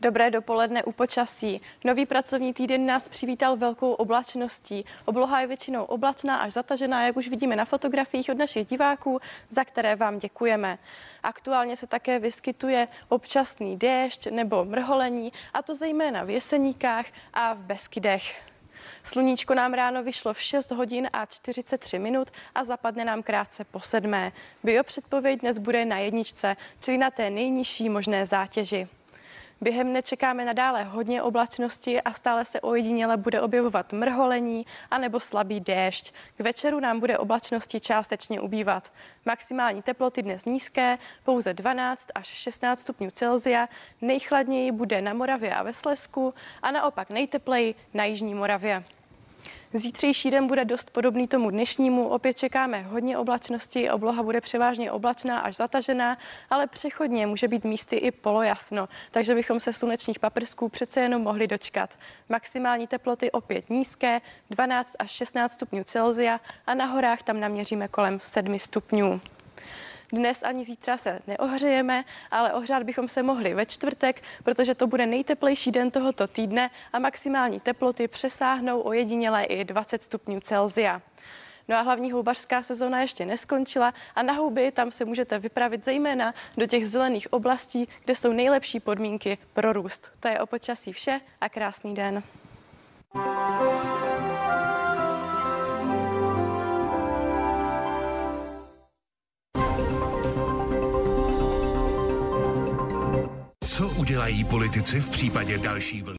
Dobré dopoledne u počasí. Nový pracovní týden nás přivítal velkou oblačností. Obloha je většinou oblačná až zatažená, jak už vidíme na fotografiích od našich diváků, za které vám děkujeme. Aktuálně se také vyskytuje občasný déšť nebo mrholení, a to zejména v Jeseníkách a v Beskydech. Sluníčko nám ráno vyšlo v 6 hodin a 43 minut a zapadne nám krátce po sedmé. Biopředpověď dnes bude na jedničce, čili na té nejnižší možné zátěži. Během dne čekáme nadále hodně oblačnosti a stále se ojediněle bude objevovat mrholení anebo slabý déšť. K večeru nám bude oblačnosti částečně ubývat. Maximální teploty dnes nízké, pouze 12 až 16 stupňů Celzia. Nejchladněji bude na Moravě a ve Slesku a naopak nejtepleji na Jižní Moravě. Zítřejší den bude dost podobný tomu dnešnímu. Opět čekáme hodně oblačnosti, obloha bude převážně oblačná až zatažená, ale přechodně může být místy i polojasno, takže bychom se slunečních paprsků přece jenom mohli dočkat. Maximální teploty opět nízké, 12 až 16 stupňů Celzia a na horách tam naměříme kolem 7 stupňů. Dnes ani zítra se neohřejeme, ale ohřát bychom se mohli ve čtvrtek, protože to bude nejteplejší den tohoto týdne a maximální teploty přesáhnou o jedinělé i 20 stupňů Celzia. No a hlavní houbařská sezóna ještě neskončila a na houby tam se můžete vypravit zejména do těch zelených oblastí, kde jsou nejlepší podmínky pro růst. To je o počasí vše a krásný den. Co udělají politici v případě další vlny?